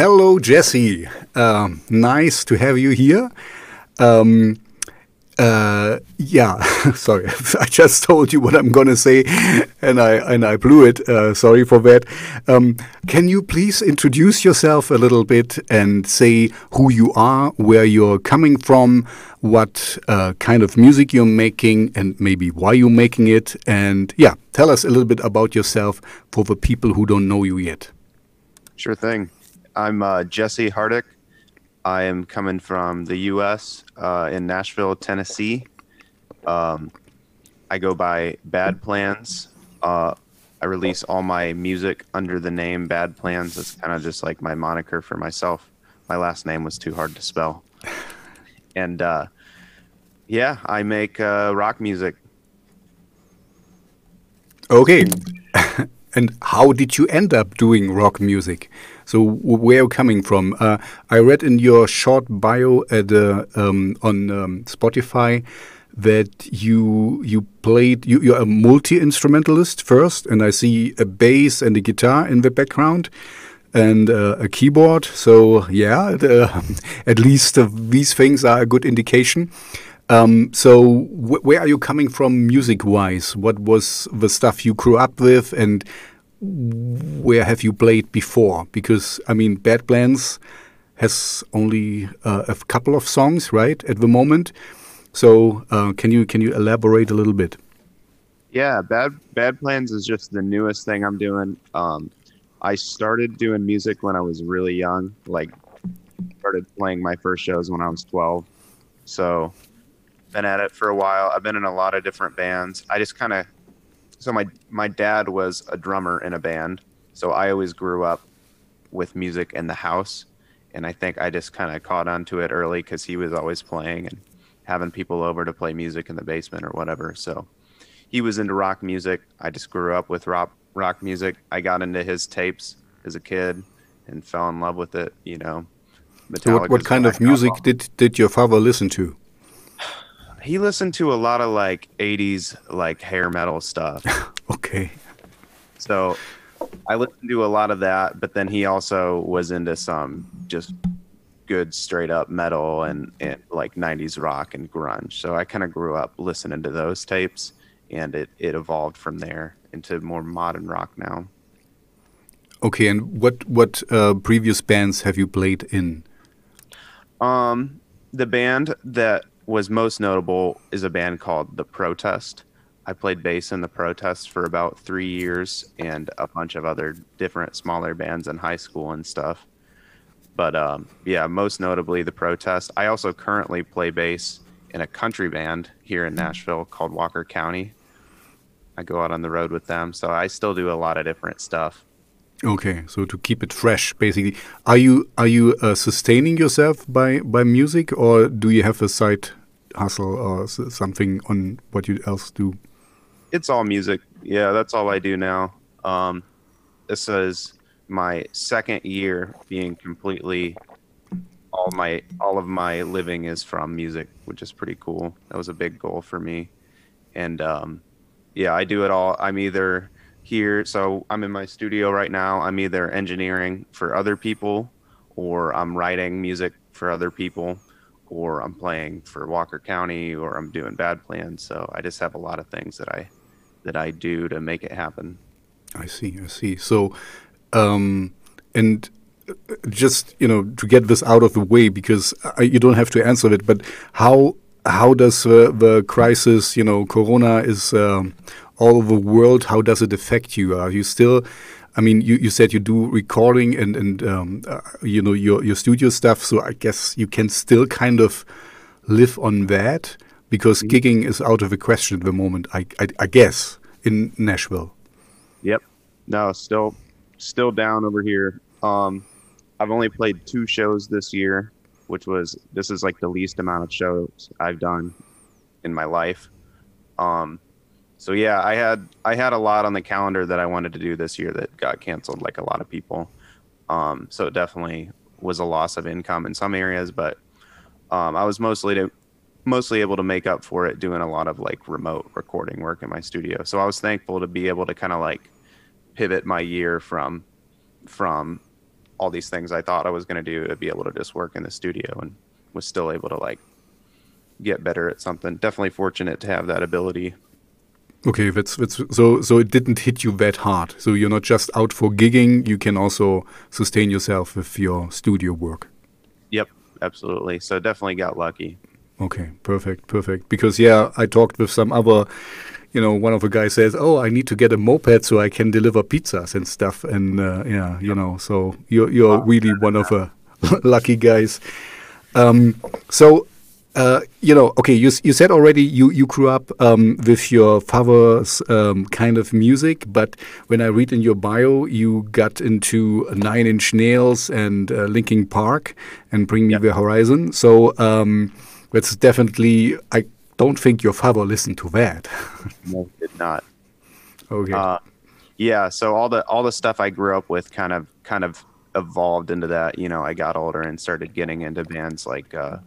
Hello, Jesse. Um, nice to have you here. Um, uh, yeah, sorry, I just told you what I'm gonna say, and I and I blew it. Uh, sorry for that. Um, can you please introduce yourself a little bit and say who you are, where you're coming from, what uh, kind of music you're making, and maybe why you're making it, and yeah, tell us a little bit about yourself for the people who don't know you yet. Sure thing. I'm uh, Jesse Hardick. I am coming from the U.S. Uh, in Nashville, Tennessee. Um, I go by Bad Plans. Uh, I release all my music under the name Bad Plans. It's kind of just like my moniker for myself. My last name was too hard to spell. And uh, yeah, I make uh, rock music. Okay. and how did you end up doing rock music? So where are you coming from? Uh, I read in your short bio at uh, um, on um, Spotify that you you played you, you're a multi instrumentalist first, and I see a bass and a guitar in the background and uh, a keyboard. So yeah, the, at least uh, these things are a good indication. Um, so wh where are you coming from music wise? What was the stuff you grew up with, and where have you played before? Because I mean, Bad Plans has only uh, a couple of songs, right, at the moment. So uh, can you can you elaborate a little bit? Yeah, Bad Bad Plans is just the newest thing I'm doing. Um, I started doing music when I was really young. Like, started playing my first shows when I was 12. So, been at it for a while. I've been in a lot of different bands. I just kind of so my my dad was a drummer in a band, so I always grew up with music in the house, and I think I just kind of caught on to it early because he was always playing and having people over to play music in the basement or whatever. So he was into rock music. I just grew up with rock rock music. I got into his tapes as a kid and fell in love with it. You know. So what, what kind of music did did your father listen to? He listened to a lot of like 80s like hair metal stuff. okay. So I listened to a lot of that, but then he also was into some just good straight up metal and, and like 90s rock and grunge. So I kind of grew up listening to those tapes and it, it evolved from there into more modern rock now. Okay, and what what uh, previous bands have you played in? Um, the band that was most notable is a band called The Protest. I played bass in The Protest for about three years and a bunch of other different smaller bands in high school and stuff. But um, yeah, most notably The Protest. I also currently play bass in a country band here in Nashville called Walker County. I go out on the road with them, so I still do a lot of different stuff. Okay, so to keep it fresh, basically, are you are you uh, sustaining yourself by by music, or do you have a side hustle or something on what you else do? It's all music. Yeah, that's all I do now. Um, this is my second year being completely all my all of my living is from music, which is pretty cool. That was a big goal for me, and um, yeah, I do it all. I'm either here, so I'm in my studio right now. I'm either engineering for other people, or I'm writing music for other people or I'm playing for Walker County or I'm doing bad plans. So I just have a lot of things that I that I do to make it happen. I see. I see. So, um, and uh, just you know to get this out of the way because I, you don't have to answer it, but how how does uh, the crisis, you know, Corona is um, all over the world. How does it affect you? Are you still I mean, you, you said you do recording and and um, uh, you know your your studio stuff, so I guess you can still kind of live on that because mm -hmm. gigging is out of the question at the moment. I, I, I guess in Nashville. Yep. No, still still down over here. Um, I've only played two shows this year, which was this is like the least amount of shows I've done in my life. Um, so yeah, I had I had a lot on the calendar that I wanted to do this year that got canceled, like a lot of people. Um, so it definitely was a loss of income in some areas, but um, I was mostly to, mostly able to make up for it doing a lot of like remote recording work in my studio. So I was thankful to be able to kind of like pivot my year from from all these things I thought I was going to do to be able to just work in the studio and was still able to like get better at something. Definitely fortunate to have that ability. Okay, that's that's so so it didn't hit you that hard. So you're not just out for gigging, you can also sustain yourself with your studio work. Yep, absolutely. So definitely got lucky. Okay, perfect, perfect. Because yeah, I talked with some other you know, one of the guys says, "Oh, I need to get a moped so I can deliver pizzas and stuff." And uh, yeah, you know, so you're you're wow, really one of the lucky guys. Um, so. Uh, you know, okay. You you said already you you grew up um, with your father's um, kind of music, but when I read in your bio, you got into Nine Inch Nails and uh, Linkin Park and Bring Me yep. the Horizon. So um, that's definitely I don't think your father listened to that. no, did not. Okay. Uh, yeah, so all the all the stuff I grew up with kind of kind of evolved into that. You know, I got older and started getting into bands like uh,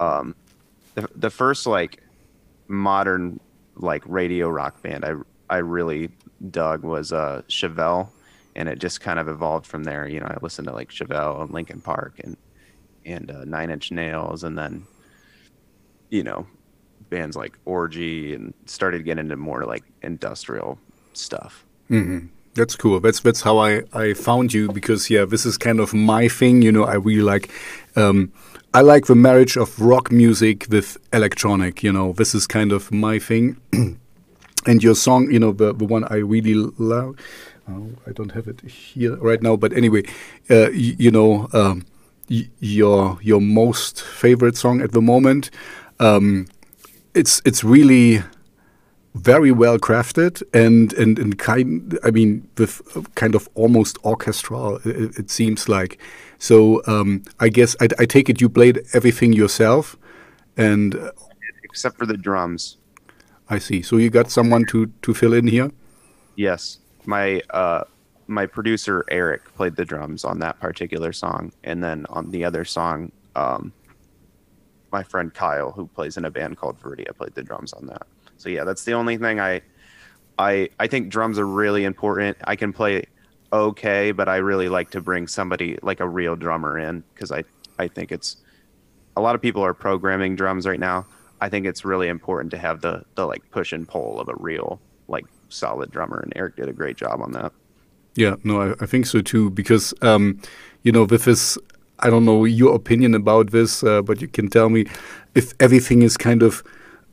um, the the first like modern like radio rock band I I really dug was uh Chevelle and it just kind of evolved from there. You know, I listened to like Chevelle and Linkin Park and and uh, Nine Inch Nails, and then you know bands like Orgy and started getting into more like industrial stuff. Mm-hmm. That's cool. That's that's how I I found you because yeah, this is kind of my thing. You know, I really like. Um, I like the marriage of rock music with electronic. You know, this is kind of my thing. and your song, you know, the the one I really love. Oh, I don't have it here right now, but anyway, uh, you know, um, your your most favorite song at the moment. Um, it's it's really very well crafted and and and kind I mean with kind of almost orchestral it, it seems like. So um, I guess I, I, take it you played everything yourself and uh, except for the drums. I see. So you got someone to to fill in here? Yes. My uh, my producer Eric played the drums on that particular song. And then on the other song um, my friend Kyle, who plays in a band called Veridia, played the drums on that. So yeah, that's the only thing I, I I think drums are really important. I can play okay, but I really like to bring somebody like a real drummer in because I I think it's a lot of people are programming drums right now. I think it's really important to have the the like push and pull of a real like solid drummer, and Eric did a great job on that. Yeah, no, I, I think so too because um, you know with this I don't know your opinion about this, uh, but you can tell me if everything is kind of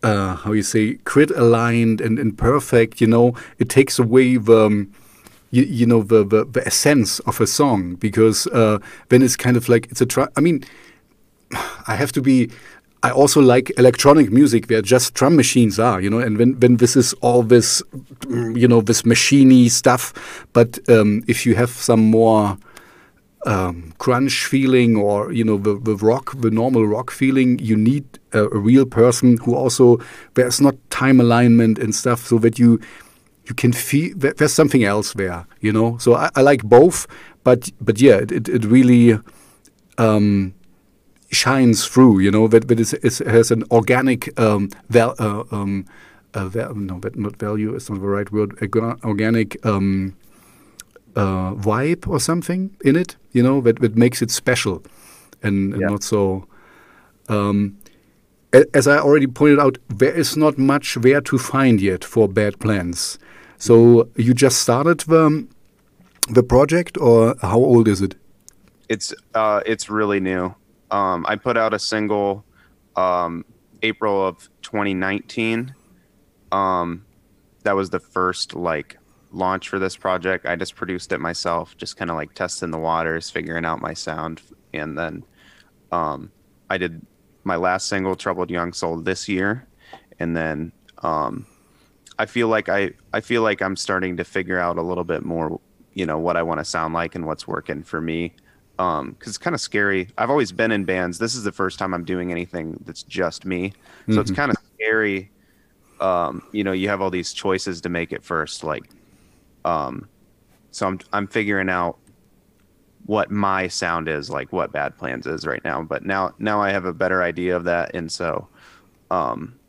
uh, how you say grid aligned and, and perfect. You know, it takes away the um, you, you, know the, the, the essence of a song because uh, then it's kind of like it's a. I mean, I have to be. I also like electronic music where just drum machines are, you know, and when, when this is all this, you know, this machiney stuff. But um, if you have some more um, crunch feeling or you know the, the rock the normal rock feeling you need a, a, real person who also there's not time alignment and stuff so that you you can feel there's something else there you know? So I, I like both but but yeah it, it, it really um, shines through you know that, that it has an organic um, val, uh, um, uh, val, no that not value is not the right word organic um, uh, vibe or something in it, you know, that, that makes it special and, and yeah. not so. Um, as I already pointed out, there is not much there to find yet for bad plans. So you just started the the project, or how old is it? It's uh, it's really new. Um, I put out a single um, April of 2019. Um, that was the first like launch for this project. I just produced it myself, just kind of like testing the waters, figuring out my sound, and then um, I did my last single, "Troubled Young Soul," this year, and then um, I feel like I I feel like I'm starting to figure out a little bit more, you know, what I want to sound like and what's working for me. Um, because it's kind of scary. I've always been in bands. This is the first time I'm doing anything that's just me, so mm-hmm. it's kind of scary. Um, you know, you have all these choices to make at first, like um, so I'm I'm figuring out what my sound is, like what Bad Plans is right now. But now now I have a better idea of that, and so um,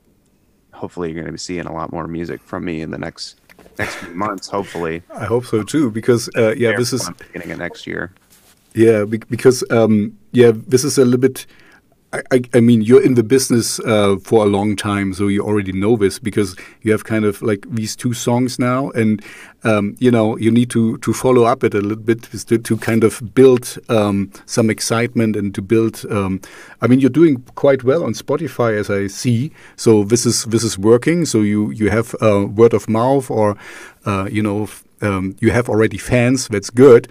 hopefully you're going to be seeing a lot more music from me in the next next few months. Hopefully, I hope so too, because uh, yeah, this is beginning of next year. Yeah, because um, yeah, this is a little bit I, I, mean, you're in the business uh, for a long time, so you already know this because you have kind of like these two songs now, and um, you know you need to to follow up it a little bit to, to kind of build um, some excitement and to build. Um, I mean, you're doing quite well on Spotify, as I see. So this is this is working. So you you have uh, word of mouth, or uh, you know um, you have already fans. That's good,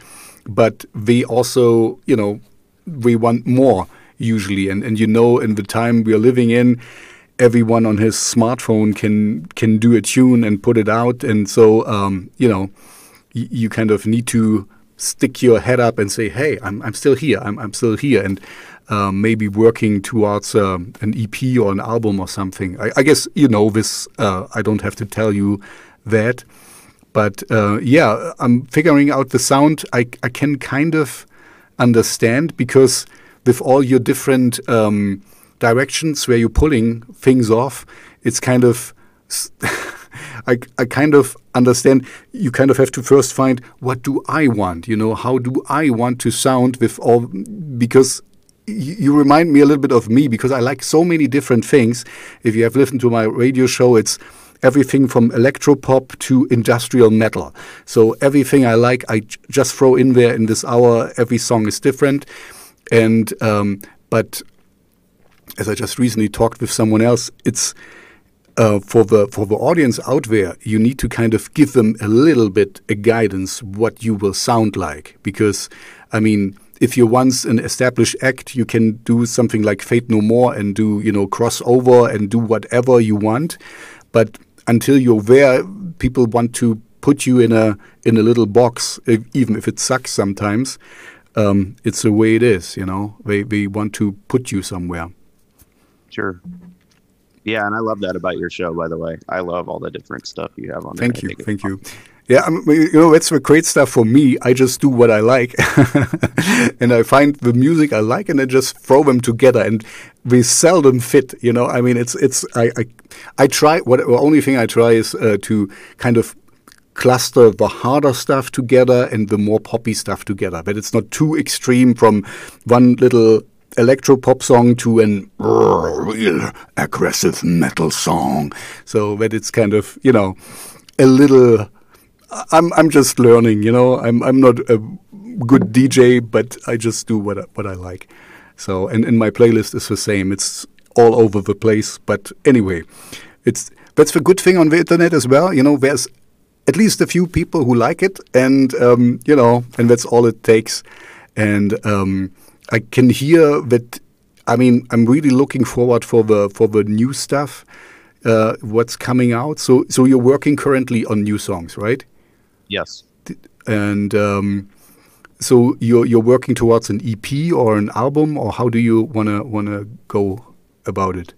but we also you know we want more usually. And and you know, in the time we are living in, everyone on his smartphone can can do a tune and put it out. And so um, you know, you kind of need to stick your head up and say, "Hey, I'm I'm still here. I'm I'm still here." And um, maybe working towards uh, an EP or an album or something. I, I guess you know this. Uh, I don't have to tell you that. But uh, yeah, I'm figuring out the sound. I I can kind of understand because with all your different um, directions where you're pulling things off, it's kind of I, I kind of understand you kind of have to first find what do I want, you know, how do I want to sound with all because you remind me a little bit of me because I like so many different things. If you have listened to my radio show, it's everything from electropop to industrial metal. So everything I like, I just throw in there in this hour. Every song is different. And um, but as I just recently talked with someone else, it's uh, for the for the audience out there, you need to kind of give them a little bit a guidance what you will sound like. Because I mean if you're once an established act, you can do something like Faith No More and do you know crossover and do whatever you want, but until you're there, people want to put you in a in a little box, even if it sucks sometimes um, it's the way it is. You know, they they want to put you somewhere. Sure. Yeah, and I love that about your show. By the way, I love all the different stuff you have on. There. Thank you, thank you. Yeah, I mean, you know, it's the great stuff for me. I just do what I like, and I find the music I like, and I just throw them together. And we seldom fit. You know, I mean, it's it's I I, I try. What the only thing I try is uh, to kind of cluster the harder stuff together and the more poppy stuff together. But it's not too extreme from one little electro pop song to an real aggressive metal song. So that it's kind of you know a little. I'm I'm just learning. You know, I'm I'm not a good DJ, but I just do what I, what I like. So and, and my playlist is the same. It's all over the place. But anyway, it's that's the good thing on the internet as well. You know, there's at least a few people who like it, and um, you know, and that's all it takes. And um, I can hear that. I mean, I'm really looking forward for the for the new stuff, uh, what's coming out. So, so you're working currently on new songs, right? Yes. And um, so you're you're working towards an EP or an album, or how do you wanna wanna go about it?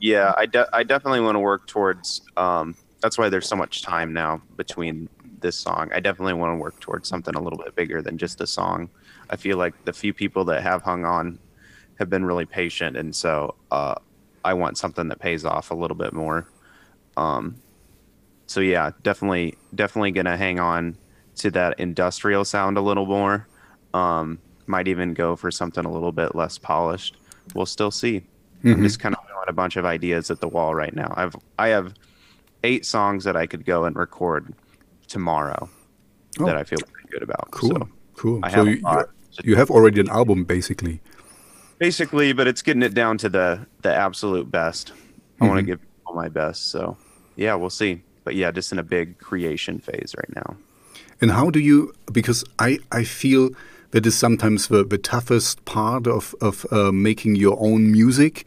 Yeah, I de I definitely want to work towards um, that's why there's so much time now between this song. I definitely want to work towards something a little bit bigger than just a song. I feel like the few people that have hung on have been really patient, and so uh, I want something that pays off a little bit more. Um, so yeah, definitely, definitely gonna hang on to that industrial sound a little more. Um, might even go for something a little bit less polished. We'll still see. Mm-hmm. I'm just kind of throwing a bunch of ideas at the wall right now. I've I have eight songs that I could go and record tomorrow oh. that I feel pretty good about. Cool, so cool. I so have you, you have already an album, basically. Basically, but it's getting it down to the the absolute best. Mm-hmm. I want to give all my best. So, yeah, we'll see. But yeah, just in a big creation phase right now. And how do you? Because I I feel that is sometimes the, the toughest part of of uh, making your own music.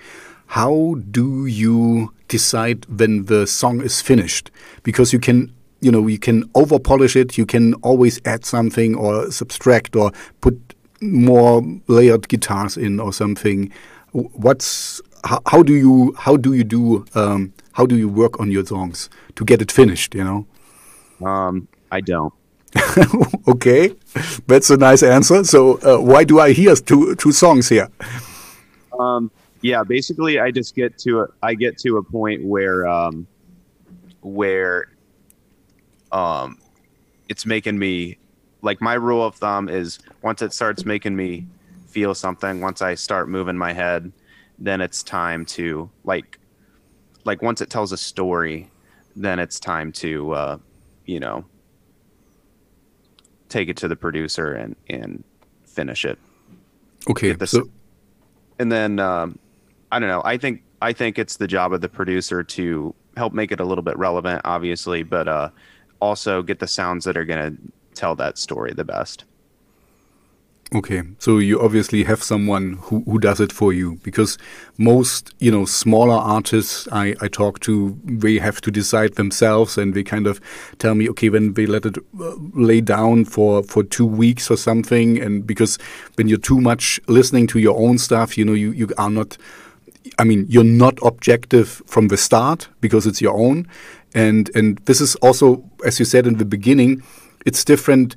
How do you decide when the song is finished? Because you can you know you can over polish it you can always add something or subtract or put more layered guitars in or something. What's how, how do you how do you do um, how do you work on your songs to get it finished you know? Um, i don't. Okay that's a nice answer. So uh, why do i hear two two songs here? Um, yeah, basically, I just get to a, I get to a point where um, where um, it's making me like my rule of thumb is once it starts making me feel something, once I start moving my head, then it's time to like like once it tells a story, then it's time to uh, you know take it to the producer and and finish it. Okay. So, and then um, I don't know. I think I think it's the job of the producer to help make it a little bit relevant, obviously, but uh, also get the sounds that are going to tell that story the best. Okay, so you obviously have someone who, who does it for you because most you know smaller artists I, I talk to they have to decide themselves and they kind of tell me okay when they let it uh, lay down for for two weeks or something and because when you're too much listening to your own stuff you know you, you are not I mean you're not objective from the start because it's your own and and this is also as you said in the beginning it's different.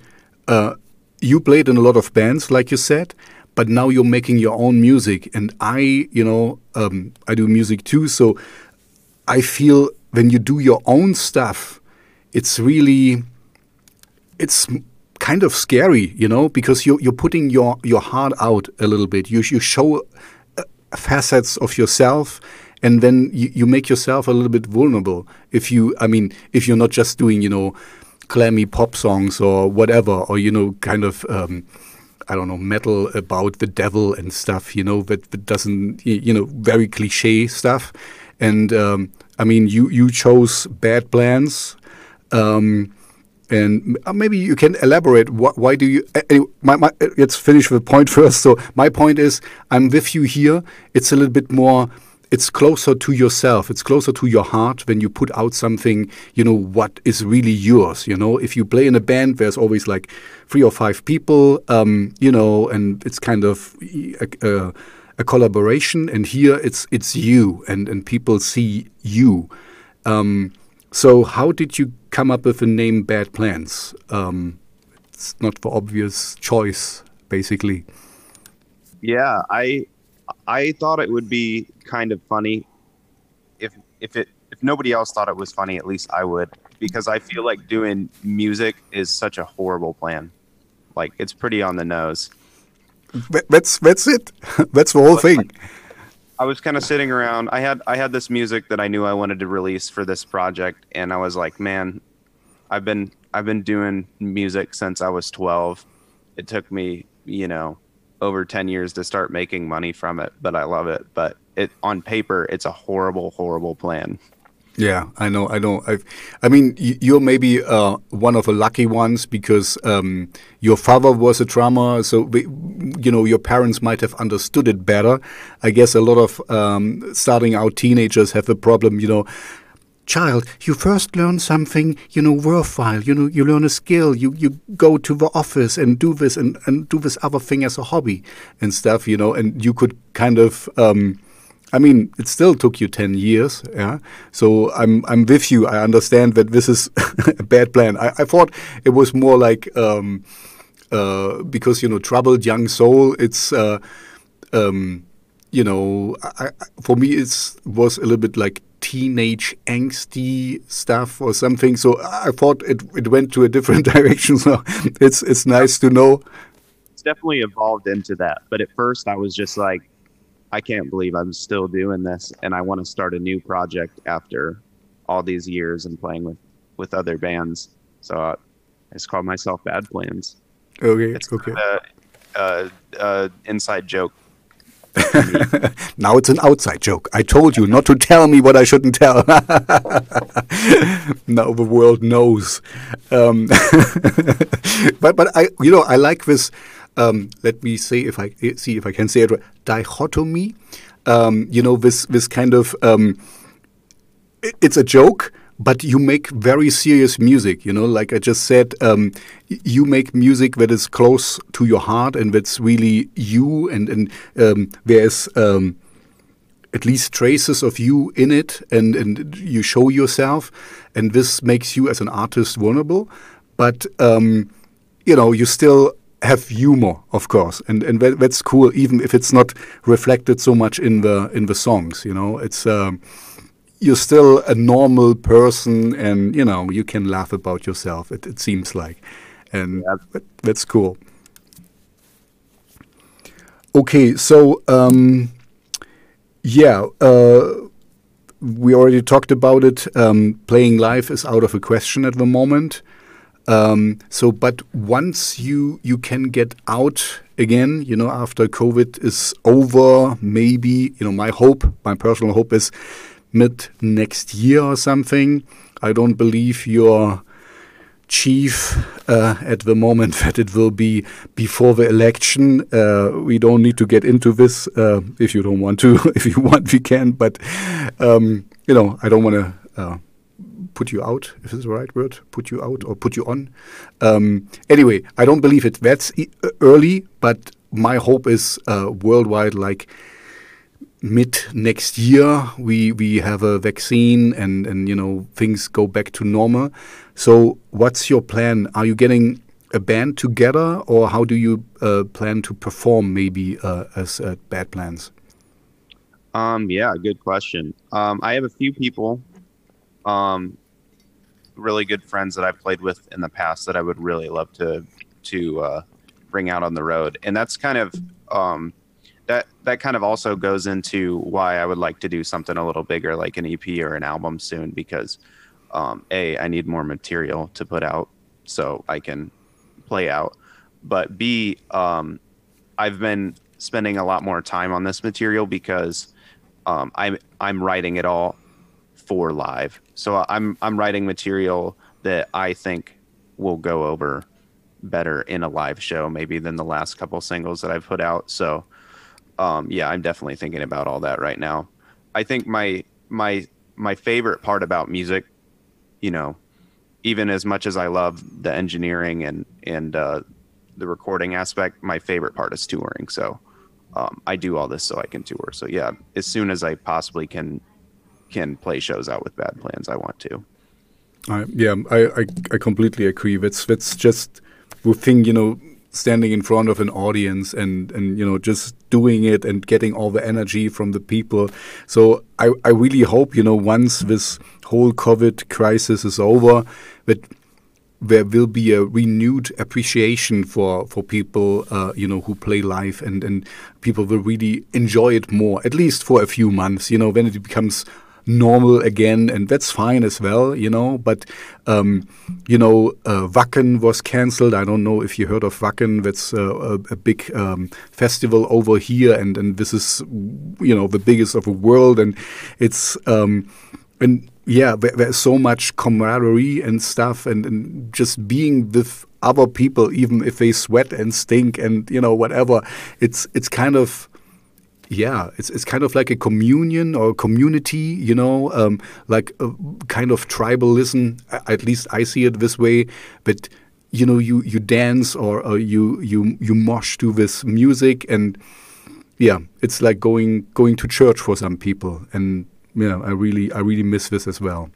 Uh, you played in a lot of bands, like you said, but now you're making your own music. And I, you know, um, I do music too. So I feel when you do your own stuff, it's really, it's kind of scary, you know, because you're, you're putting your, your heart out a little bit. You, you show facets of yourself and then you, you make yourself a little bit vulnerable. If you, I mean, if you're not just doing, you know, clammy pop songs or whatever, or you know, kind of um, I don't know metal about the devil and stuff. You know, that, that doesn't you know very cliche stuff. And um, I mean, you you chose Bad Plans. Um, and maybe you can elaborate. Why, do you? Anyway, my, my, let's finish the point first. So my point is, I'm with you here. It's a little bit more it's closer to yourself. It's closer to your heart when you put out something, you know, what is really yours. You know, if you play in a band, there's always like three or five people, um, you know, and it's kind of a, a, a, collaboration. And here it's it's you, and and people see you. Um, so how did you come up with the name Bad Plans? Um, it's not for obvious choice, basically. Yeah, I I thought it would be kind of funny if if it if nobody else thought it was funny, at least I would because I feel like doing music is such a horrible plan. Like it's pretty on the nose. That's that's it. that's the whole thing. I was kind of sitting around. I had I had this music that I knew I wanted to release for this project, and I was like, man, I've been I've been doing music since I was 12. It took me, you know, over 10 years to start making money from it, but I love it. But it on paper, it's a horrible, horrible plan. Yeah, I know. I know. I've, i mean, you're maybe uh, one of the lucky ones because um, your father was a drummer, so you know your parents might have understood it better. I guess a lot of um, starting out teenagers have a problem. You know, child, you first learn something, you know, worthwhile. You know, you learn a skill. You you go to the office and do this and, and do this other thing as a hobby and stuff. You know, and you could kind of. Um, I mean, it still took you ten years, yeah. So I'm I'm with you. I understand that this is a bad plan. I, I thought it was more like um, uh, because you know, troubled young soul. It's uh, um, you know, I, for me, it was a little bit like teenage angsty stuff or something. So I thought it it went to a different direction. So it's it's nice to know. It's definitely evolved into that. But at first, I was just like, I can't believe I'm still doing this, and I want to start a new project after all these years and playing with with other bands. So uh, I just called myself Bad Plans. Okay. It's okay. A, a, inside joke now it's an outside joke. I told you not to tell me what I shouldn't tell. now the world knows. Um, but but I you know I like this. Um, let me see if I see if I can say it. Right. Dichotomy. Um, you know this this kind of um, it, it's a joke but you make very serious music. You know, like I just said, um, you make music that is close to your heart and that's really you, and and um, there's um, at least traces of you in it, and and you show yourself, and this makes you as an artist vulnerable, but um, you know, you still have humor, of course, and and that, that's cool, even if it's not reflected so much in the in the songs. You know, it's. Um, you're still a normal person and you know you can laugh about yourself it, it seems like and yeah. that's cool. Okay, so um, yeah, uh, we already talked about it. Um, playing live is out of a question at the moment. Um, so, but once you you can get out again, you know, after COVID is over, maybe you know, my hope, my personal hope is mid next year or something. I don't believe you're chief uh, at the moment that it will be before the election. Uh, we don't need to get into this uh, if you don't want to. if you want, we can. But um, you know, I don't want to uh, put you out. If it's the right word, put you out or put you on. Um, anyway, I don't believe it. That's e early, but my hope is uh, worldwide, like mid next year we we have a vaccine and and you know things go back to normal so what's your plan are you getting a band together or how do you uh, plan to perform maybe uh, as uh, bad plans um yeah good question um i have a few people um really good friends that i've played with in the past that i would really love to to uh, bring out on the road. And that's kind of um that that kind of also goes into why I would like to do something a little bigger, like an EP or an album soon, because um, a I need more material to put out so I can play out, but b um, I've been spending a lot more time on this material because um, I'm I'm writing it all for live, so I'm I'm writing material that I think will go over better in a live show maybe than the last couple singles that I've put out. So um, yeah, I'm definitely thinking about all that right now. I think my my my favorite part about music, you know, even as much as I love the engineering and and uh, the recording aspect, my favorite part is touring. So um, I do all this so I can tour. So yeah, as soon as I possibly can can play shows out with Bad Plans, I want to. Uh, yeah, I, I I completely agree. That's that's just the thing, you know standing in front of an audience and and you know just doing it and getting all the energy from the people so i i really hope you know once this whole covid crisis is over that there will be a renewed appreciation for for people uh, you know who play live and and people will really enjoy it more at least for a few months you know when it becomes normal again, and that's fine as well, you know. But um, you know, uh, Wacken was cancelled. I don't know if you heard of Wacken. That's uh, a, a, big um, festival over here, and and this is you know the biggest of the world, and it's um, and yeah, there, there's so much camaraderie and stuff, and, and just being with other people, even if they sweat and stink and you know whatever, it's it's kind of yeah, it's it's kind of like a communion or community, you know, um, like a kind of tribalism. At least I see it this way. But you know, you you dance or, or you you you mosh to this music, and yeah, it's like going going to church for some people. And you know, I really I really miss this as well.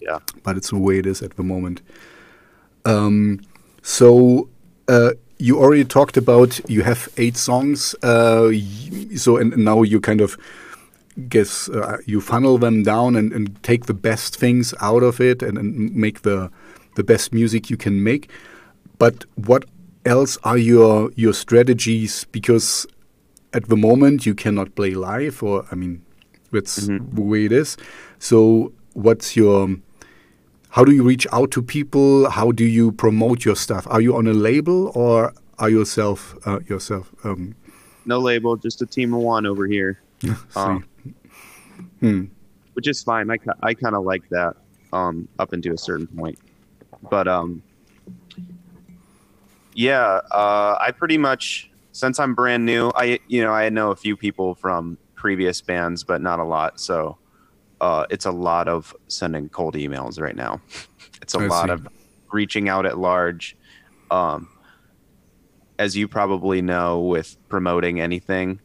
Yeah, but it's the way it is at the moment. Um, so. Uh, you already talked about you have eight songs, uh, so and now you kind of guess uh, you funnel them down and, and, take the best things out of it and, and, make the the best music you can make. But what else are your your strategies? Because at the moment you cannot play live, or I mean, that's mm -hmm. the way it is. So what's your how do you reach out to people? How do you promote your stuff? Are you on a label or are yourself uh, yourself? Um, no label, just a team of one over here. um, hmm. Which is fine. I, I kind of like that um, up into a certain point. But um, yeah, uh, I pretty much since I'm brand new, I you know I know a few people from previous bands, but not a lot. So uh, it's a lot of sending cold emails right now. it's a I lot see. of reaching out at large. Um, as you probably know, with promoting anything,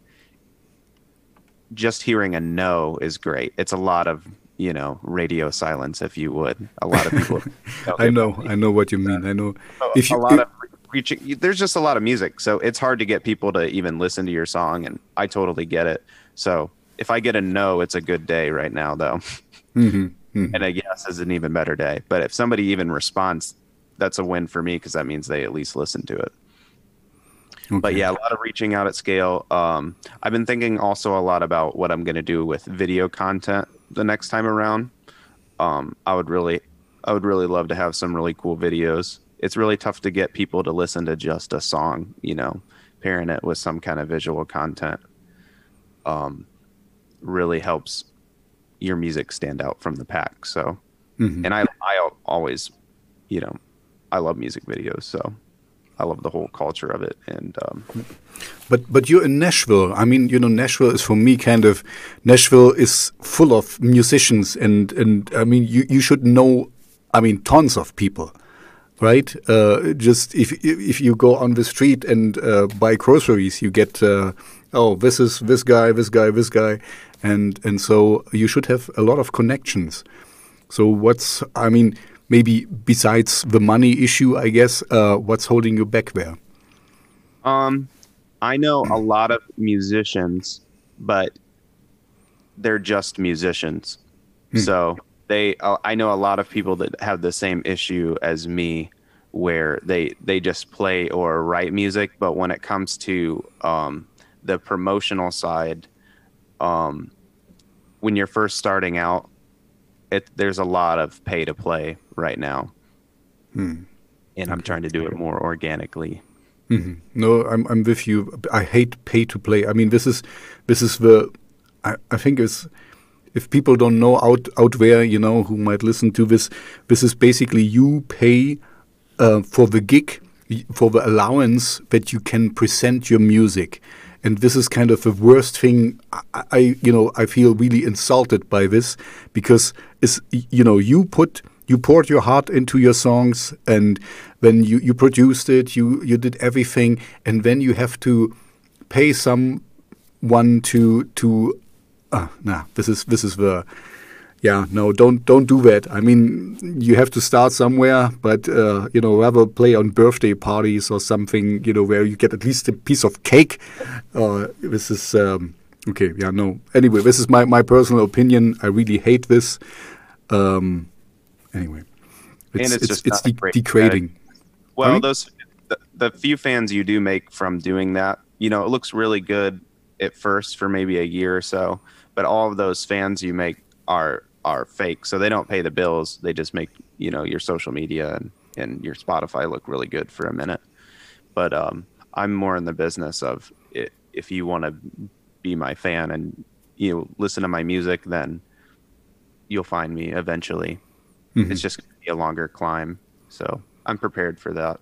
just hearing a no is great. It's a lot of you know radio silence, if you would. A lot of people. I know, I know what you mean. I know. if you, a lot if, of reaching, there's just a lot of music, so it's hard to get people to even listen to your song, and I totally get it. So if I get a no, it's a good day right now, though. Mm-hmm, mm-hmm. And a yes is an even better day. But if somebody even responds, that's a win for me because that means they at least listen to it. Okay. But yeah, a lot of reaching out at scale. Um, I've been thinking also a lot about what I'm going to do with video content the next time around. Um, I would really, I would really love to have some really cool videos. It's really tough to get people to listen to just a song, you know, pairing it with some kind of visual content. Um, really helps your music stand out from the pack. So, mm-hmm. and I, I always, you know, I love music videos. So I love the whole culture of it. And um, but but you're in Nashville. I mean, you know, Nashville is for me kind of Nashville is full of musicians, and and I mean, you you should know. I mean, tons of people, right? Uh, just if if you go on the street and uh, buy groceries, you get uh, oh, this is this guy, this guy, this guy, and and so you should have a lot of connections. So what's I mean maybe besides the money issue, I guess, uh, what's holding you back there? Um, I know a lot of musicians, but they're just musicians. Hmm. So they, uh, I know a lot of people that have the same issue as me, where they they just play or write music, but when it comes to um, the promotional side, um, when you're first starting out, it there's a lot of pay to play right now, hmm. and I'm trying to do it more organically. Mm-hmm. No, I'm I'm with you. I hate pay to play. I mean, this is this is the I, I think is if people don't know out out there, you know, who might listen to this, this is basically you pay uh, for the gig, for the allowance that you can present your music and this is kind of the worst thing. I, I, you know, I feel really insulted by this because is you know you put you poured your heart into your songs and then you you produced it, you you did everything, and then you have to pay someone to to. Uh, nah, this is this is the yeah, no, don't don't do that. I mean, you have to start somewhere, but uh, you know, rather play on birthday parties or something. You know, where you get at least a piece of cake. Uh, this is um, okay. Yeah, no. Anyway, this is my my personal opinion. I really hate this. Um, anyway, it's and it's, it's, it's de degrading. Well, I mean? those the, the few fans you do make from doing that, you know, it looks really good at first for maybe a year or so, but all of those fans you make are are fake. So they don't pay the bills. They just make you know your social media and, and your Spotify look really good for a minute. But um, I'm more in the business of it, if you want to be my fan and you know, listen to my music, then you'll find me eventually. Mm-hmm. It's just gonna be a longer climb. So I'm prepared for that.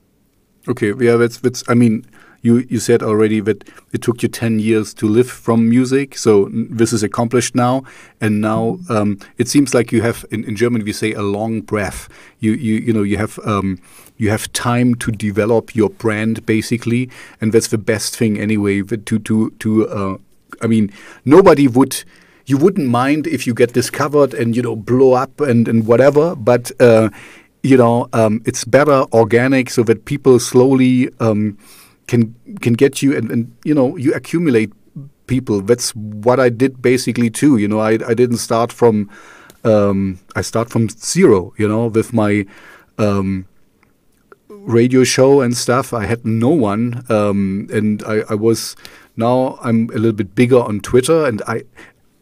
Okay, yeah, that's that's. I mean, you you said already that it took you 10 years to live from music so this is accomplished now. And now um, it seems like you have in, in German we say a long breath. You you you know you have um, you have time to develop your brand basically and that's the best thing anyway to to to uh, I mean nobody would you wouldn't mind if you get discovered and you know blow up and and whatever but uh, you know um, it's better organic so that people slowly um, can can get you and, and you know you accumulate people. That's what I did basically too. You know, I I didn't start from um, I start from zero. You know, with my um, radio show and stuff. I had no one, um, and I, I was now I'm a little bit bigger on Twitter, and I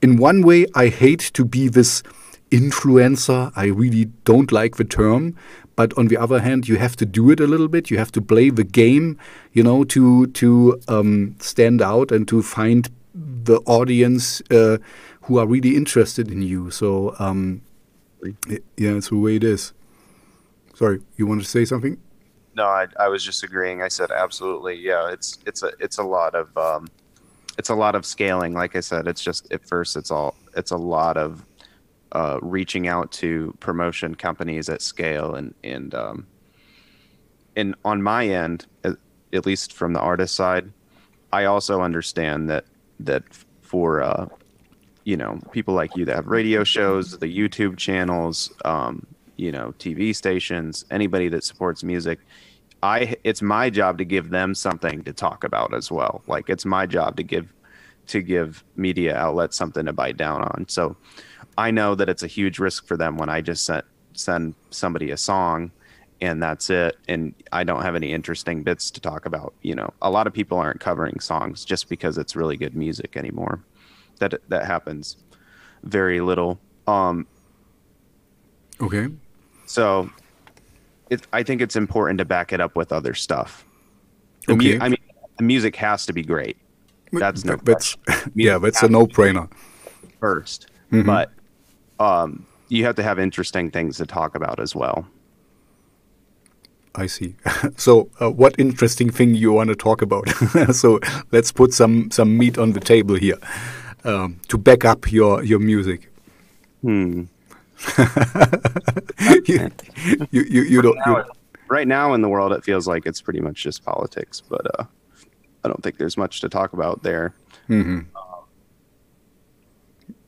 in one way I hate to be this influencer. I really don't like the term, but on the other hand, you have to do it a little bit. You have to play the game, you know, to to um, stand out and to find the audience uh, who are really interested in you. So um, yeah, it's the way it is. Sorry, you wanted to say something? No, I, I was just agreeing. I said absolutely. Yeah, it's it's a it's a lot of um, it's a lot of scaling. Like I said, it's just at first it's all it's a lot of uh, reaching out to promotion companies at scale and and um, and on my end, at, least from the artist side, I also understand that that for uh, you know people like you that have radio shows, the YouTube channels, um, you know TV stations, anybody that supports music. I, it's my job to give them something to talk about as well. Like it's my job to give to give media outlets something to bite down on. So I know that it's a huge risk for them when I just send send somebody a song and that's it. And I don't have any interesting bits to talk about. You know, a lot of people aren't covering songs just because it's really good music anymore. That that happens very little. Um, Okay. so it, I think it's important to back it up with other stuff. The mu- Okay. I mean, the music has to be great That's no that's yeah, that's a no-brainer. first, Mhm. but um, you have to have interesting things to talk about as well. I see. So, uh, what interesting thing you want to talk about? so, let's put some some meat on the table here um, to back up your your music. Hmm. you, you, you, you don't. Now You, right now in the world, it feels like it's pretty much just politics, but uh, I don't think there's much to talk about there. Mhm.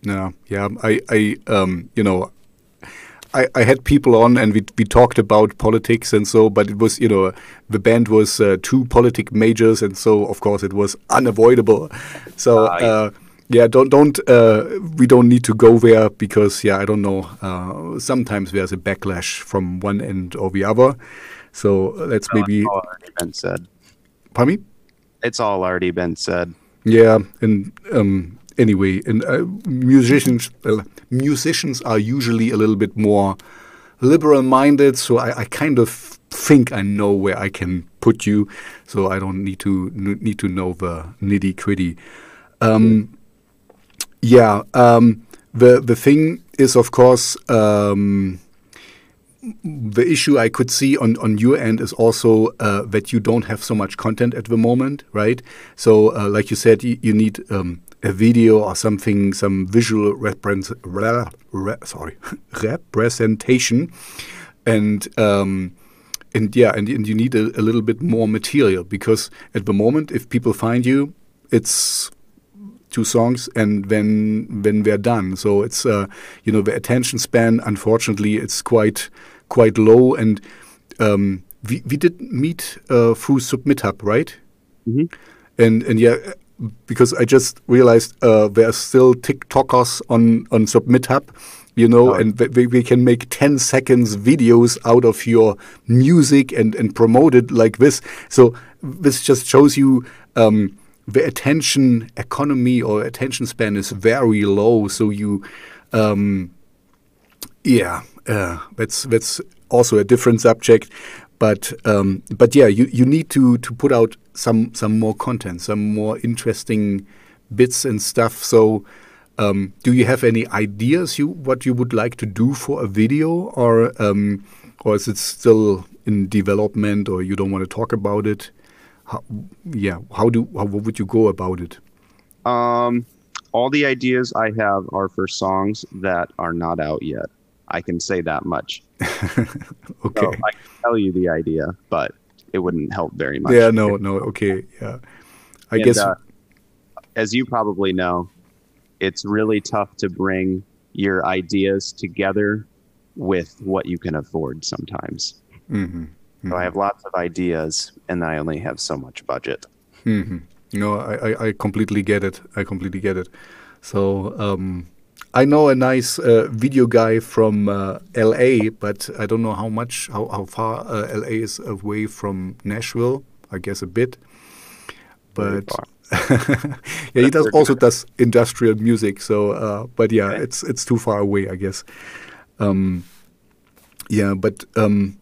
No, yeah, I, I, um, you know, I, I had people on and we we talked about politics and so, but it was, you know, the band was uh, two politic majors and so, of course, it was unavoidable. So, Ah, yeah. uh, yeah, don't don't uh, we don't need to go there because yeah, I don't know. Uh, sometimes there's a backlash from one end or the other. So let's maybe, It's all said. pardon me. It's all already been said. Yeah, and um, anyway, and uh, musicians uh, musicians are usually a little bit more liberal-minded, so I, I kind of think I know where I can put you, so I don't need to need to know the nitty-gritty. Um, yeah, um, the the thing is, of course. Um, the issue I could see on, on your end is also uh, that you don't have so much content at the moment, right? So, uh, like you said, you, you need um, a video or something, some visual represent, re, re, sorry, representation, and um, and yeah, and, and you need a, a little bit more material because at the moment, if people find you, it's two songs and then then we're done so it's uh, you know the attention span unfortunately it's quite quite low and um, we, we did meet uh, through submithub right Mhm. and and yeah because i just realized uh, there are still tiktokers on on submithub you know Oh. and we, we can make 10 seconds videos out of your music and and promote it like this so this just shows you um, the attention economy or attention span is very low. So you, um, yeah, uh, that's that's also a different subject. But um, but yeah, you, you need to, to put out some some more content, some more interesting bits and stuff. So um, do you have any ideas you what you would like to do for a video, or um, or is it still in development, or you don't want to talk about it? How, yeah, how do how would you go about it? Um, all the ideas I have are for songs that are not out yet. I can say that much. okay. So I can tell you the idea, but it wouldn't help very much. yeah, no, no, okay, yeah. I And, guess uh, as you probably know, it's really tough to bring your ideas together with what you can afford sometimes. mhm, So I have lots of ideas, and I only have so much budget. mhm. No, I, I, I completely get it. I completely get it. So um, I know a nice uh, video guy from uh, L.A., but I don't know how much, how, how far uh, L.A. is away from Nashville. I guess a bit, but yeah, he does also does industrial music. So, uh, but yeah, Okay. it's it's too far away, I guess. Um, yeah, but um,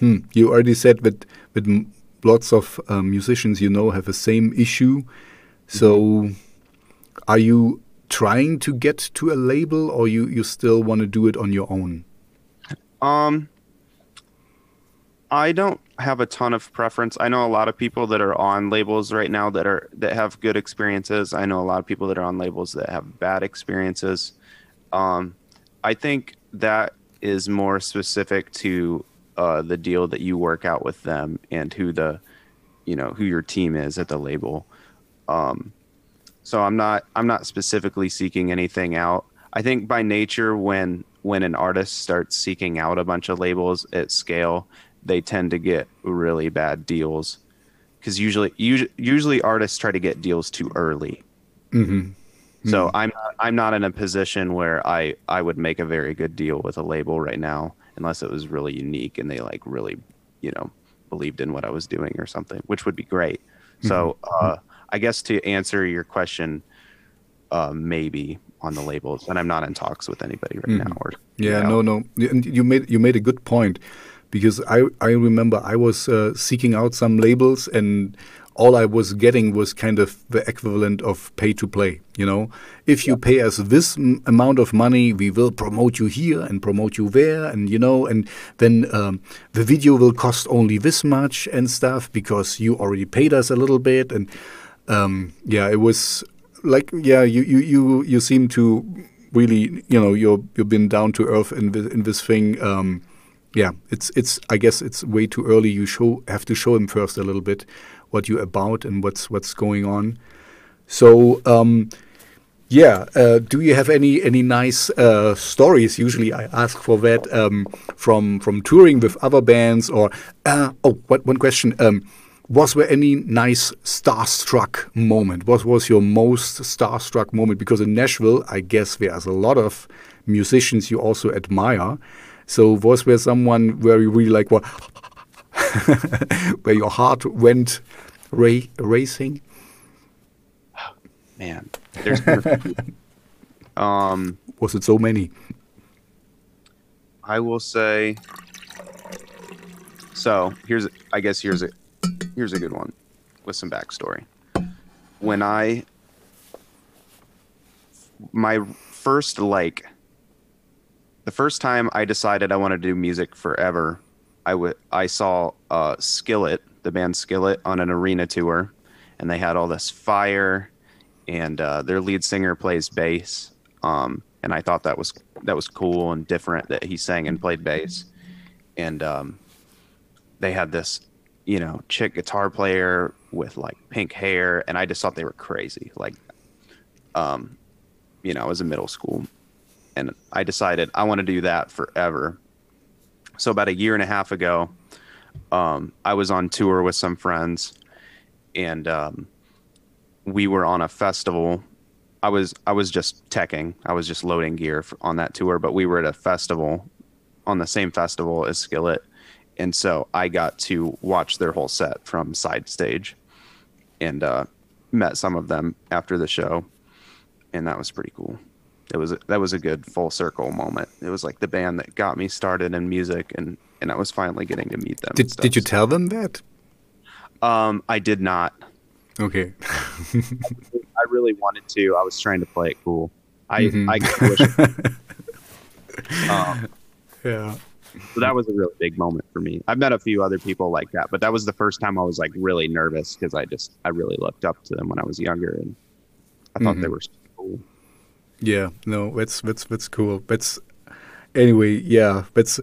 hmm, you already said that that m- lots of uh, musicians you know have the same issue. So, are you trying to get to a label, or you you still want to do it on your own? Um, I don't have a ton of preference. I know a lot of people that are on labels right now that are that have good experiences. I know a lot of people that are on labels that have bad experiences. Um, I think that is more specific to uh, the deal that you work out with them and who the you know who your team is at the label. Um, so I'm not I'm not specifically seeking anything out. I think by nature when when an artist starts seeking out a bunch of labels at scale, they tend to get really bad deals because usually usually usually artists try to get deals too early. hmm So I'm not, I'm not in a position where I I would make a very good deal with a label right now unless it was really unique and they like really you know believed in what I was doing or something, which would be great. So uh, I guess to answer your question, uh, maybe on the labels, and I'm not in talks with anybody right now. Or you Yeah, know. no, no. And you made you made a good point because I I remember I was uh, seeking out some labels and all I was getting was kind of the equivalent of pay to play. You know, if you pay us this m- amount of money, we will promote you here and promote you there, and you know, and then um, the video will cost only this much and stuff because you already paid us a little bit and um, yeah, it was like yeah, you you you you seem to really you know you're you've been down to earth in this, in this thing. Um, yeah, it's it's I guess it's way too early. You show have to show him first a little bit what you're about and what's what's going on. So um, yeah, uh, do you have any any nice uh, stories? Usually, I ask for that um, from from touring with other bands. Or uh, oh, what one question? Um, was there any nice starstruck moment? What was your most starstruck moment? Because in Nashville, I guess there's a lot of musicians you also admire. So was there someone where you really like what, where your heart went ra- racing? man, there's been a few. um Was it so many? I will say. So here's, I guess here's a, here's a good one, with some backstory. When I, my first like, the first time I decided I wanted to do music forever, I would I saw uh, Skillet, the band Skillet, on an arena tour, and they had all this fire, and uh, their lead singer plays bass, um, and I thought that was that was cool and different that he sang and played bass, and um, they had this, you know, chick guitar player with like pink hair, and I just thought they were crazy. Like, um, you know, I was in middle school, and I decided I want to do that forever. So about a year and a half ago, um, I was on tour with some friends, and um, we were on a festival. I was I was just teching. I was just loading gear for, on that tour, but we were at a festival on the same festival as Skillet, and so I got to watch their whole set from side stage, and uh, met some of them after the show, and that was pretty cool. It was that was a good full circle moment. It was like the band that got me started in music, and and I was finally getting to meet them. Did stuff. did you tell them that? Um, I did not. Okay. I really wanted to. I was trying to play it cool. I Mhm. I wish. um, yeah. So that was a really big moment for me. I've met a few other people like that, but that was the first time I was like really nervous because I just I really looked up to them when I was younger, and I thought they Mhm. were so cool. Yeah, no, that's that's that's cool. That's anyway, yeah, that's.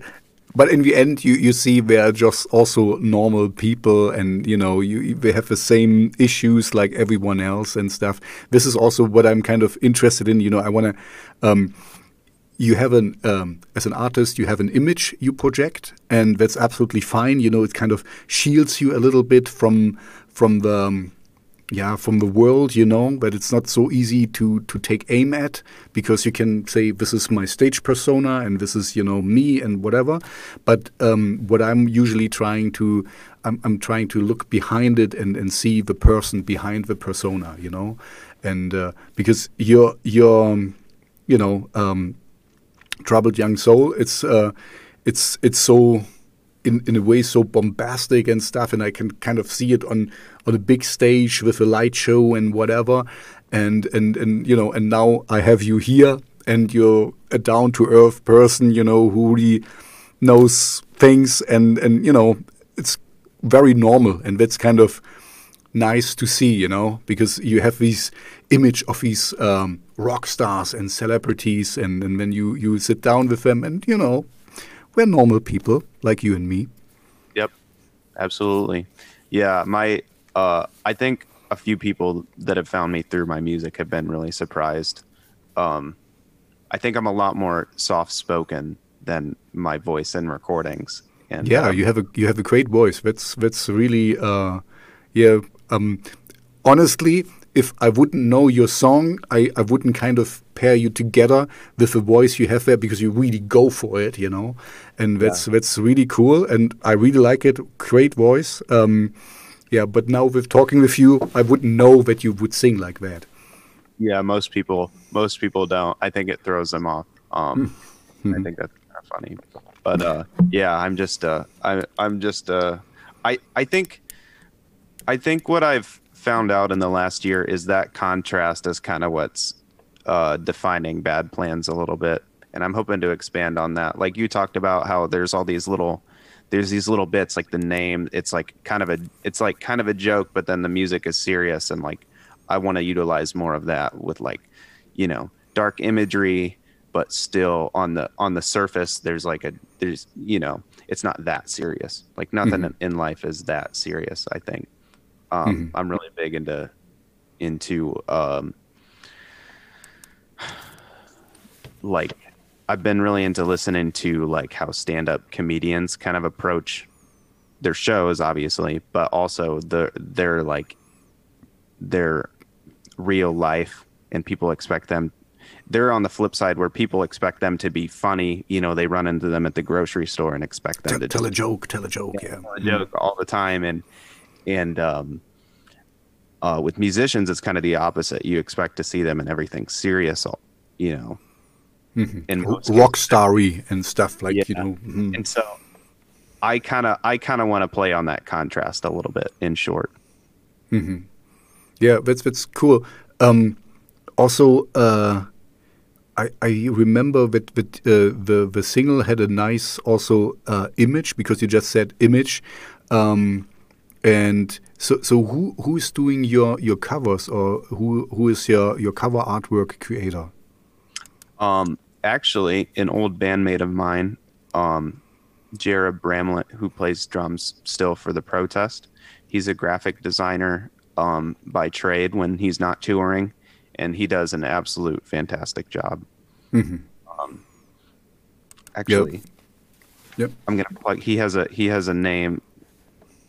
But in the end, you you see they are just also normal people, and you know you you- they have the same issues like everyone else and stuff. This is also what I'm kind of interested in. You know, I want to. Um, you have an um, as an artist you have an image you project and that's absolutely fine. You know it kind of shields you a little bit from from the um, yeah from the world you know but it's not so easy to to take aim at because you can say this is my stage persona and this is you know me and whatever. But um, what i'm usually trying to I'm, I'm trying to look behind it and, and see the person behind the persona you know? And uh, because you're um, you know um, troubled young soul. It's uh, it's it's so in, in a way so bombastic and stuff and I can kind of see it on on a big stage with a light show and whatever. And and and you know and now I have you here and you're a down to earth person you know who really knows things. And and you know it's very normal and that's kind of nice to see, you know, because you have this image of these um, rock stars and celebrities, and, and when you, you sit down with them, and you know, we're normal people like you and me. Yep, absolutely. Yeah, my uh, I think a few people that have found me through my music have been really surprised. Um, I think I'm a lot more soft spoken than my voice in recordings. And Yeah, uh, you have a you have a great voice. That's that's really uh, yeah. Um, honestly, if I wouldn't know your song, I, I wouldn't kind of pair you together with the voice you have there because you really go for it, you know, and that's yeah. that's really cool, and I really like it. Great voice, um, yeah. But now with talking with you, I wouldn't know that you would sing like that. Yeah, most people most people don't. I think it throws them off. Um, mm-hmm. I think that's kind of funny, but uh, yeah, I'm just uh, I I'm just uh, I I think I think what I've found out in the last year is that contrast is kind of what's uh, defining bad plans a little bit. And i'm hoping to expand on that. Like you talked about how there's all these little there's these little bits like the name it's like kind of a it's like kind of a joke but then the music is serious and like i want to utilize more of that with like you know dark imagery but still on the on the surface there's like a there's you know it's not that serious. Like nothing mm-hmm. in life is that serious i think um, mm-hmm. I'm really big into into um, like I've been really into listening to like how stand up comedians kind of approach their shows, obviously, but also the their like their real life, and people expect them. They're on the flip side where people expect them to be funny. You know, they run into them at the grocery store and expect them tell, to tell a joke, tell a joke, yeah, yeah. a joke all the time, and and um, uh, with musicians, it's kind of the opposite. You expect to see them in everything serious, you know, mm-hmm. in rock starry and stuff like yeah. you know. Mm. And so, I kind of I kind of want to play on that contrast a little bit. In short, mm-hmm. yeah, that's that's cool. Um, also, uh, I, I remember that, that uh, the the single had a nice also uh, image because you just said image. Um, and so, so who who is doing your your covers, or who who is your your cover artwork creator? Um, actually, an old bandmate of mine, um, Jared Bramlett, who plays drums still for the protest. He's a graphic designer um, by trade when he's not touring, and he does an absolute fantastic job. Mm -hmm. um, actually, yep. yep. I'm gonna plug. He has a he has a name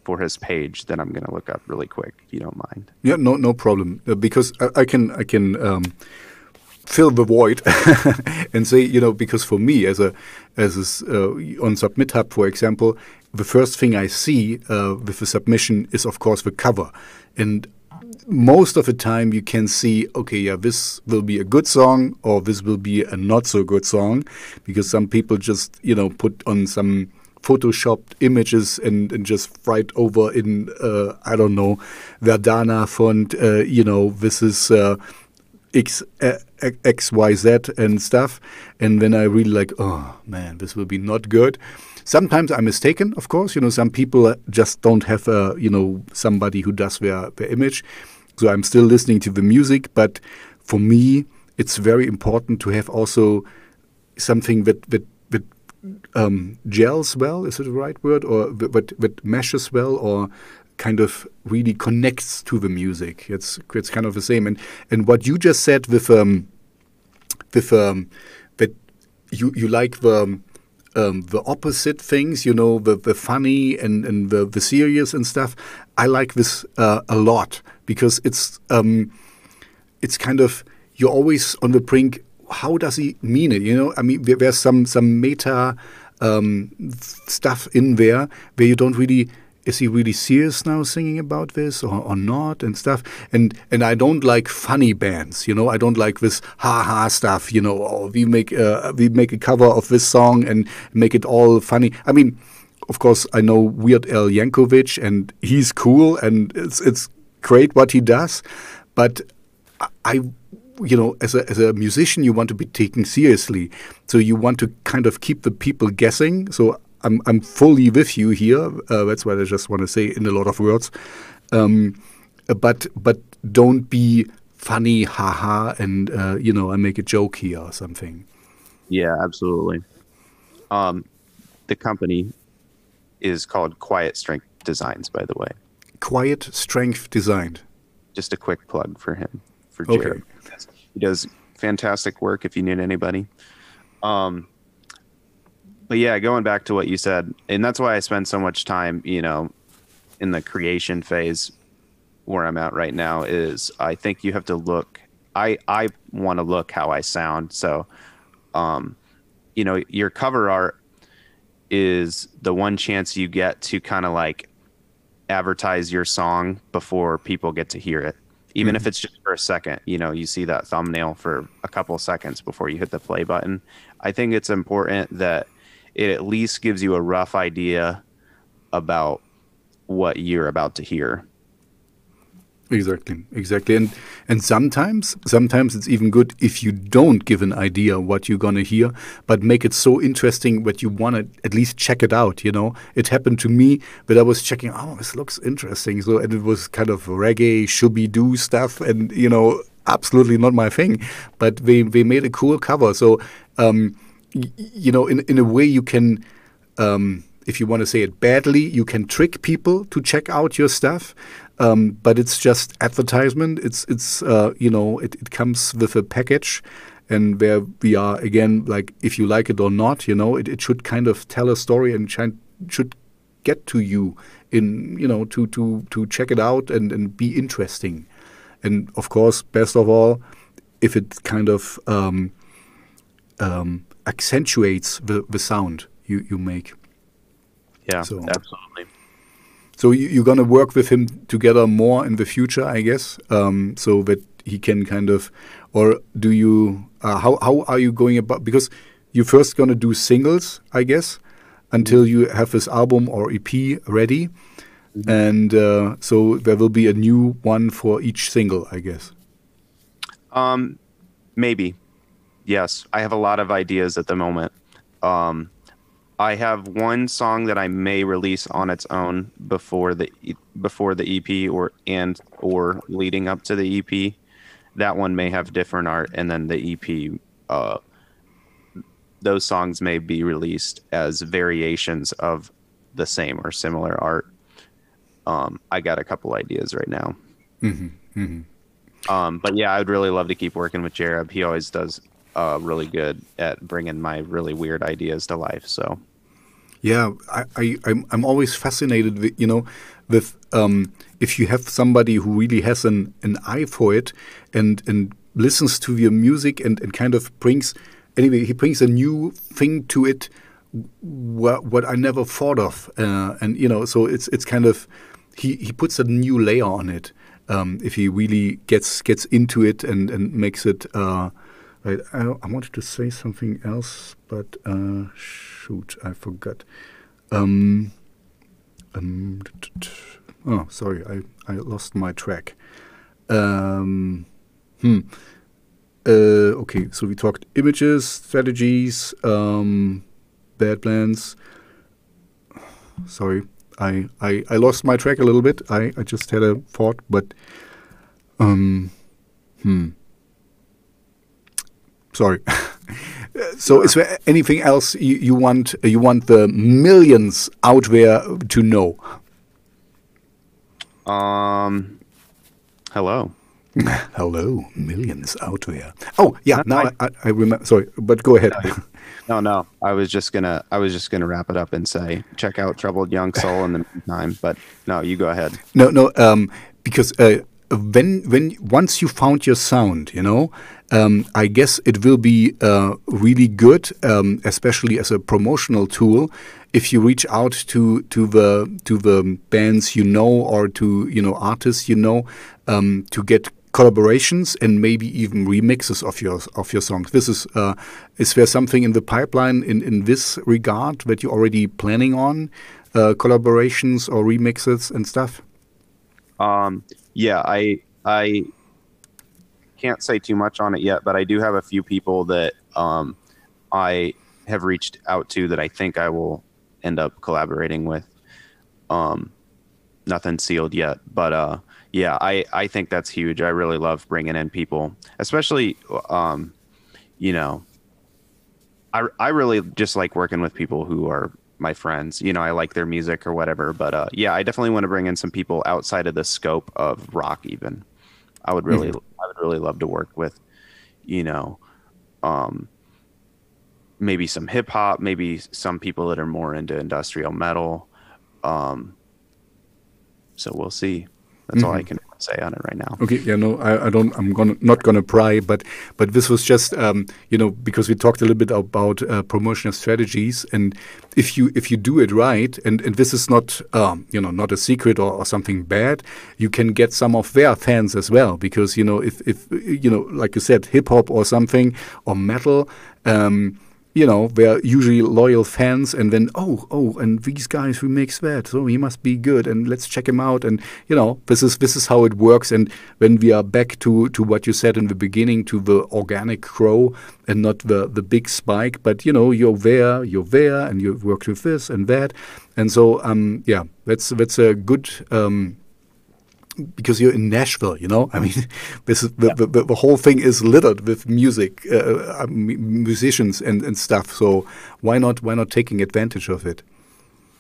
for his page that I'm going to look up really quick, if you don't mind. Yeah, no, no problem. Uh, because I, I, can, I can um, fill the void and say, you know, because for me, as a, as a, uh, on SubmitHub, for example, the first thing I see uh, with the submission is, of course, the cover, and most of the time you can see, okay, yeah, this will be a good song or this will be a not so good song, because some people just, you know, put on some photoshopped images and, and just write over in uh, I don't know Verdana font. Uh, you know, this is uh, X uh, X Y Z and stuff. And then I really like, oh man, this will be not good. Sometimes I'm mistaken, of course. You know, some people just don't have a you know somebody who does their their image. So I'm still listening to the music, but for me, it's very important to have also something that that um, gels well, is it the right word, or that, that meshes well, or kind of really connects to the music. It's it's kind of the same. And and what you just said with um, with um, that you you like the um, the opposite things, you know, the the funny and and the the serious and stuff. I like this uh, a lot because it's um, it's kind of you're always on the brink how does he mean it? You know, I mean, there, there's some some meta um, stuff in there where you don't really is he really serious now singing about this or, or not and stuff? And and I don't like funny bands you know? I don't like this ha ha stuff you know? We make uh, we make a cover of this song and make it all funny. I mean of course I know Weird Al Yankovic and he's cool and it's it's great what he does but I you know, as a, as a musician, you want to be taken seriously. So you want to kind of keep the people guessing. So I'm, I'm fully with you here. Uh, that's what I just want to say in a lot of words. Um, but but don't be funny, haha, and uh, you know, I make a joke here or something. Yeah, absolutely. Um, the company is called Quiet Strength Designs, by the way. Quiet Strength Designed. Just a quick plug for him, for Jared. Okay. He does fantastic work if you need anybody. Um, but yeah, going back to what you said, and that's why I spend so much time, you know, in the creation phase where I'm at right now is I think you have to look. I I want to look how I sound. So, um, you know, your cover art is the one chance you get to kind of like advertise your song before people get to hear it even if mm-hmm. it's just for a second you know you see that thumbnail for a couple seconds before you hit the play button. I think it's important that it at least gives you a rough idea about what you're about to hear Exactly, exactly, and and sometimes, sometimes it's even good if you don't give an idea what you're gonna hear, but make it so interesting that you want to at least check it out. You know, it happened to me that I was checking. Oh, this looks interesting. So and it was kind of reggae, shooby doo stuff, and you know, absolutely not my thing. But they they made a cool cover. So, um, you know, in in a way you can. Um, if you want to say it badly, you can trick people to check out your stuff. Um, but it's just advertisement. It's it's uh, you know it, it comes with a package, and where we are again like if you like it or not, you know it, it should kind of tell a story and should get to you in you know to to to check it out and and be interesting, and of course best of all, if it kind of um, um, accentuates the the sound you you make. Yeah, so, absolutely. So you're going to work with him together more in the future, I guess, um, so that he can kind of, or do you? Uh, how how are you going about? Because you're first going to do singles, I guess, until you have this album or EP ready, mm -hmm. and uh, so there will be a new one for each single, I guess. Um, maybe, yes. I have a lot of ideas at the moment. Um, I have one song that I may release on its own before the before the EP or and or leading up to the EP. That one may have different art, and then the EP, uh, those songs may be released as variations of the same or similar art. Um, I got a couple ideas right now. Mm-hmm, mm-hmm. Um, but yeah, I'd really love to keep working with Jared. He always does uh, really good at bringing my really weird ideas to life. So yeah, I, I I'm I'm always fascinated with you know with um, if you have somebody who really has an an eye for it and and listens to your music and and kind of brings anyway he brings a new thing to it what what I never thought of uh, and you know so it's it's kind of he he puts a new layer on it um, if he really gets gets into it and and makes it uh, right I, I wanted to say something else but uh, shoot, I forgot. Um, um, oh, sorry, I, I lost my track. Um, hmm. Uh, okay, so we talked images, strategies, um, bad plans. Sorry, I, I, I lost my track a little bit. I, I just had a thought, but um, hmm. Sorry. so, is there anything else you, you want you want the millions out there to know? Um, hello. hello, millions out there. Oh yeah, now I, I, I remember. Sorry, but go ahead. No, no, I was just gonna I was just gonna wrap it up and say check out Troubled Young Soul in the meantime. But no, you go ahead. No, no, um, because uh, when when once you found your sound, you know, um, I guess it will be uh, really good, um, especially as a promotional tool, if you reach out to to the to the bands you know or to you know artists you know um, to get collaborations and maybe even remixes of your of your songs. This is uh, is there something in the pipeline in in this regard that you're already planning on uh, collaborations or remixes and stuff? Um, yeah, I I can't say too much on it yet, but I do have a few people that um, I have reached out to that I think I will end up collaborating with. Um, nothing sealed yet, but uh, yeah, I I think that's huge. I really love bringing in people, especially um, you know. I, I really just like working with people who are my friends. You know, I like their music or whatever. But uh, yeah, I definitely want to bring in some people outside of the scope of rock. Even I would really, mm-hmm. I would really love to work with, you know, um, maybe some hip hop, maybe some people that are more into industrial metal. Um, so we'll see. That's mm-hmm. all I mm-hmm. can say on it right now. Okay, yeah, no, I, I don't. I'm gonna not gonna pry, but but this was just um, you know because we talked a little bit about uh, promotional strategies, and if you if you do it right, and and this is not um, you know not a secret or, or something bad, you can get some of their fans as well because you know if if you know like you said hip hop or something or metal. Um, you know, they're usually loyal fans, and then oh, oh, and these guys who makes that, so he must be good, and let's check him out, and you know, this is this is how it works. And when we are back to to what you said in the beginning, to the organic grow and not the the big spike, but you know, you're there, you're there, and you've worked with this and that, and so um, yeah, that's that's a good um, because you're in Nashville, you know. I mean, this is, the, yeah. the, the, whole thing is littered with music, uh, uh musicians, and, and stuff. So why not why not taking advantage of it?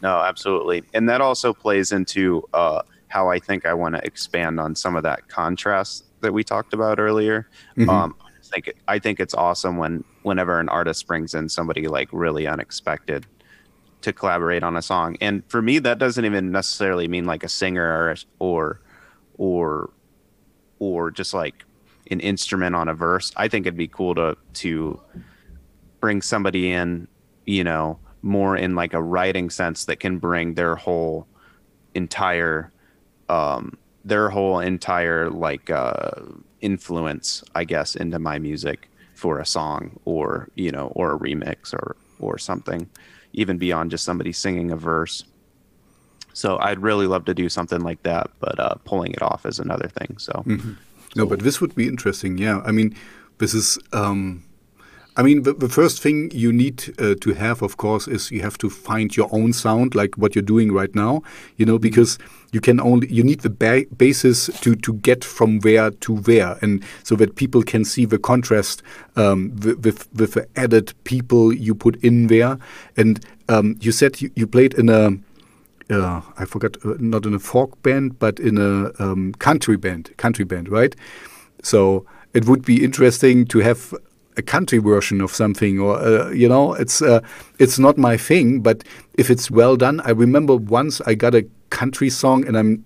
No, absolutely, and that also plays into uh, how I think I want to expand on some of that contrast that we talked about earlier. Mm-hmm. Um, I think I think it's awesome when whenever an artist brings in somebody like really unexpected to collaborate on a song, and for me, that doesn't even necessarily mean like a singer or or or or just like an instrument on a verse. I think it'd be cool to to bring somebody in, you know, more in like a writing sense that can bring their whole entire um their whole entire like uh influence, I guess, into my music for a song or, you know, or a remix or or something, even beyond just somebody singing a verse. So I'd really love to do something like that, but uh, pulling it off is another thing. So, mm-hmm. no, but this would be interesting. Yeah, I mean, this is. Um, I mean, the, the, first thing you need uh, to have, of course, is you have to find your own sound, like what you're doing right now. You know, because you can only you need the ba- basis to to get from where to where, and so that people can see the contrast um, with, with, with the added people you put in there. And um, you said you, you played in a uh, I forgot, uh, not in a folk band, but in a um, country band, country band, right? So it would be interesting to have a country version of something, or uh, you know, it's uh, it's not my thing, but if it's well done, I remember once I got a country song, and I'm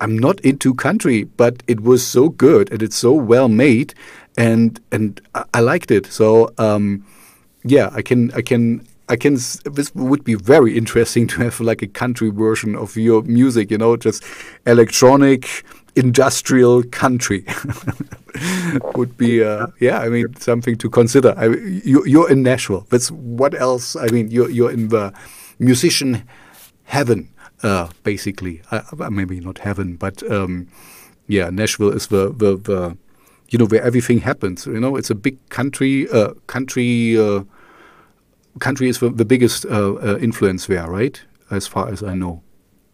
I'm not into country, but it was so good and it's so well made, and and I, I liked it. So um, yeah, I can I can I can. This would be very interesting to have like a country version of your music. You know, just electronic, industrial country would be. Uh, yeah, I mean something to consider. I, you, you're in Nashville. That's what else? I mean, you're you're in the musician heaven, uh, basically. Uh, maybe not heaven, but um, yeah, Nashville is the the the you know where everything happens. You know, it's a big country. Uh, country uh, country is the, the biggest uh, uh, influence there, right? As far as I know.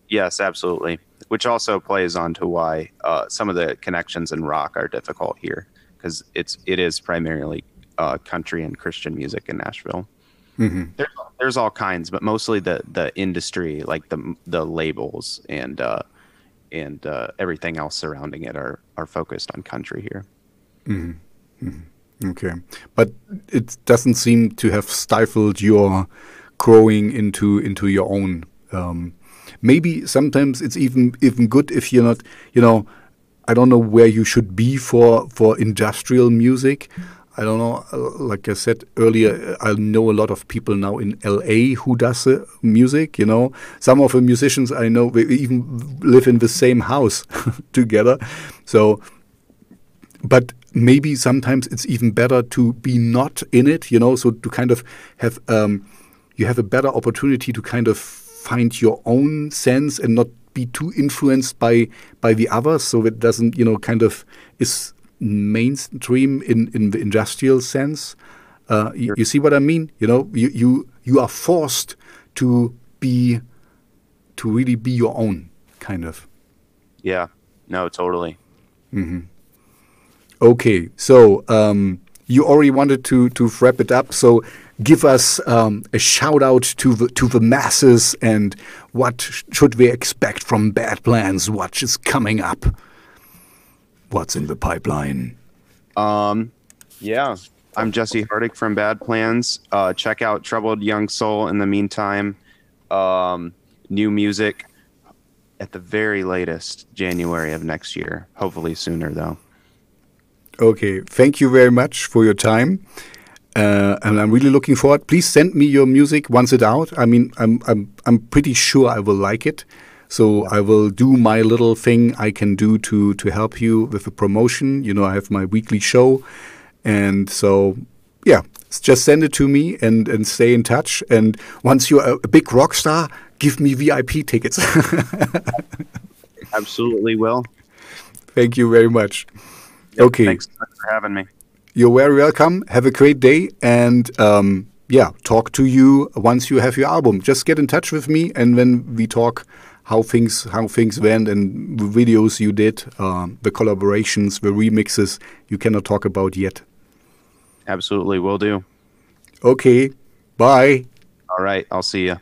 Yes, absolutely. Which also plays on to why uh, some of the connections in rock are difficult here, because it's it is primarily uh, country and Christian music in Nashville. Mm-hmm. There's, there's all kinds, but mostly the the industry, like the the labels and uh, and uh, everything else surrounding it, are are focused on country here. Mm-hmm. Mm-hmm. Okay, but it doesn't seem to have stifled your growing into into your own. Um, maybe sometimes it's even even good if you're not, you know, I don't know where you should be for for industrial music. I don't know. Uh, like I said earlier, I know a lot of people now in LA who does uh, music. You know, some of the musicians I know even live in the same house together. So, but maybe sometimes it's even better to be not in it, you know, so to kind of have um, you have a better opportunity to kind of find your own sense and not be too influenced by by the others, so it doesn't, you know, kind of is mainstream in in the industrial sense. Uh, you, you, see what I mean? You know, you you you are forced to be to really be your own kind of. Yeah. No, totally. Mm -hmm. Okay, so um, you already wanted to to wrap it up. So give us um, a shout out to the to the masses and what sh should we expect from Bad Plans? What is coming up? What's in the pipeline? Um, yeah, I'm Jesse Hardick from Bad Plans. Uh, check out Troubled Young Soul in the meantime. Um, new music at the very latest January of next year. Hopefully sooner though. Okay, thank you very much for your time. Uh, and I'm really looking forward. Please send me your music once it's out. I mean, I'm I'm I'm pretty sure I will like it. So I will do my little thing I can do to to help you with the promotion. You know, I have my weekly show, and so yeah, just send it to me and and stay in touch. And once you're a, a big rock star, give me VIP tickets. Absolutely will. Thank you very much. Okay. Thanks for having me. You're very welcome. Have a great day, and um, yeah, talk to you once you have your album. Just get in touch with me, and when we talk how things how things went and the videos you did, uh, the collaborations, the remixes, you cannot talk about yet. Absolutely, will do. Okay, bye. All right, I'll see you.